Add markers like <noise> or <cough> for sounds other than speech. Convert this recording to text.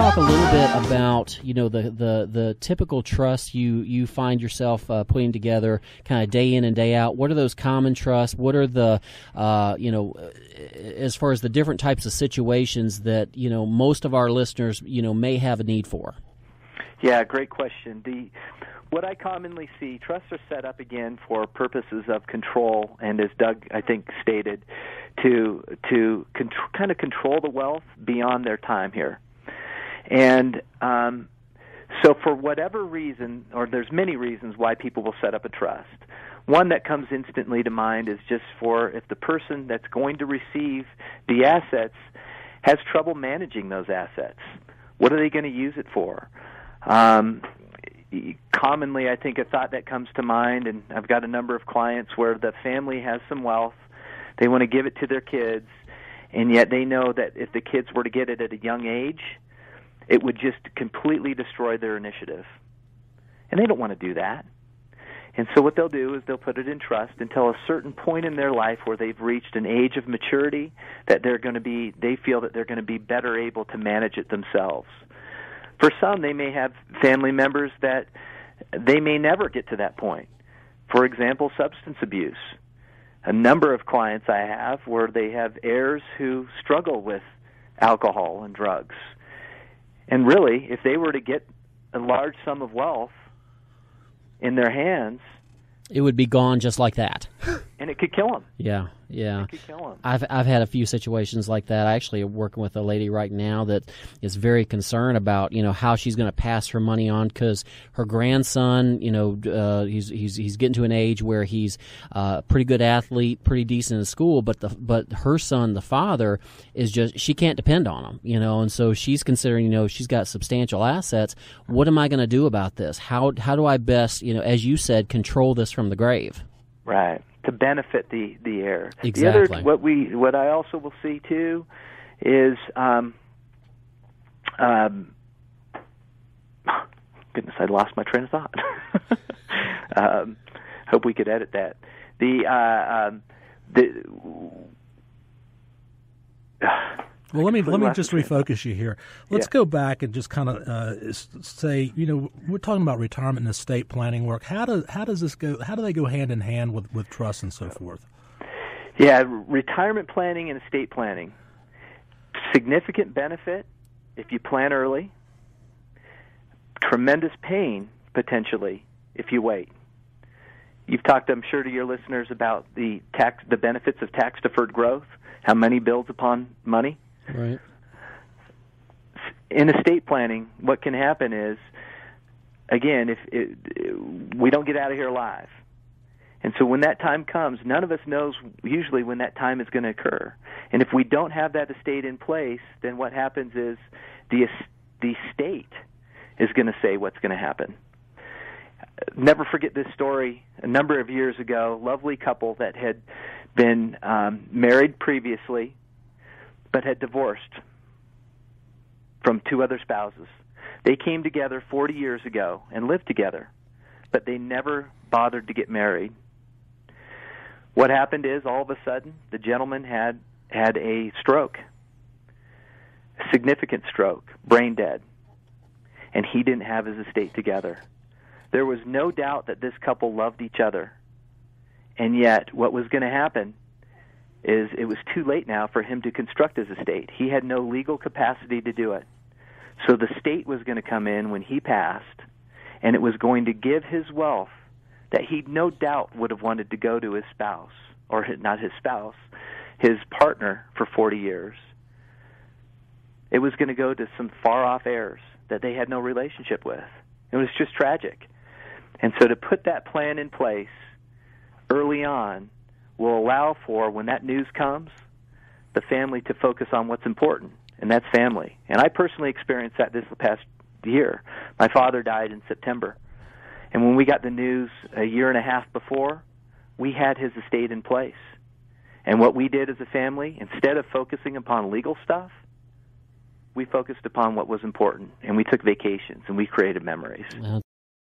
about you know the the, the typical trust you you find yourself uh, putting together, kind of day in and day out? What are those common trusts? What are the uh, you know as far as the different types of situations that you know most of our listeners you know may have a need for? Yeah, great question. The what I commonly see, trusts are set up again for purposes of control, and as Doug I think stated, to to contr- kind of control the wealth beyond their time here, and um, so for whatever reason, or there's many reasons why people will set up a trust. One that comes instantly to mind is just for if the person that's going to receive the assets has trouble managing those assets. What are they going to use it for? Um, commonly, I think a thought that comes to mind, and I've got a number of clients where the family has some wealth, they want to give it to their kids, and yet they know that if the kids were to get it at a young age, it would just completely destroy their initiative. And they don't want to do that. And so what they'll do is they'll put it in trust until a certain point in their life where they've reached an age of maturity that they're going to be they feel that they're going to be better able to manage it themselves. For some, they may have family members that they may never get to that point. For example, substance abuse. A number of clients I have where they have heirs who struggle with alcohol and drugs. And really, if they were to get a large sum of wealth in their hands, it would be gone just like that. <gasps> and it could kill them. Yeah, yeah. It could kill. I've I've had a few situations like that. I actually am working with a lady right now that is very concerned about you know how she's going to pass her money on because her grandson, you know, uh, he's he's he's getting to an age where he's uh, a pretty good athlete, pretty decent in school, but the but her son, the father, is just she can't depend on him, you know, and so she's considering you know she's got substantial assets. What am I going to do about this? How how do I best you know as you said control this from the grave? Right to benefit the the heir. Exactly. The other, what we what I also will see too is um, um, <sighs> goodness, I lost my train of thought. <laughs> um, hope we could edit that. The uh, um, the <sighs> <sighs> well, let me let me just refocus you here. Let's yeah. go back and just kind of uh, say, you know, we're talking about retirement and estate planning work. How does how does this go? How do they go hand in hand with with trust and so forth? Yeah, retirement planning and estate planning. Significant benefit if you plan early. Tremendous pain potentially if you wait. You've talked, I'm sure, to your listeners about the tax, the benefits of tax deferred growth, how money builds upon money. Right. In estate planning, what can happen is, again, if it, we don't get out of here alive, and so when that time comes, none of us knows usually when that time is going to occur. And if we don't have that estate in place, then what happens is the the state is going to say what's going to happen. Never forget this story. A number of years ago, lovely couple that had been um, married previously, but had divorced from two other spouses. They came together 40 years ago and lived together, but they never bothered to get married. What happened is all of a sudden the gentleman had had a stroke. A significant stroke, brain dead. And he didn't have his estate together. There was no doubt that this couple loved each other. And yet what was going to happen is it was too late now for him to construct his estate. He had no legal capacity to do it. So the state was going to come in when he passed, and it was going to give his wealth that he no doubt would have wanted to go to his spouse, or not his spouse, his partner for 40 years. It was going to go to some far off heirs that they had no relationship with. It was just tragic. And so to put that plan in place early on will allow for when that news comes, the family to focus on what's important, and that's family. And I personally experienced that this past year. My father died in September, and when we got the news a year and a half before, we had his estate in place. And what we did as a family, instead of focusing upon legal stuff, we focused upon what was important, and we took vacations and we created memories.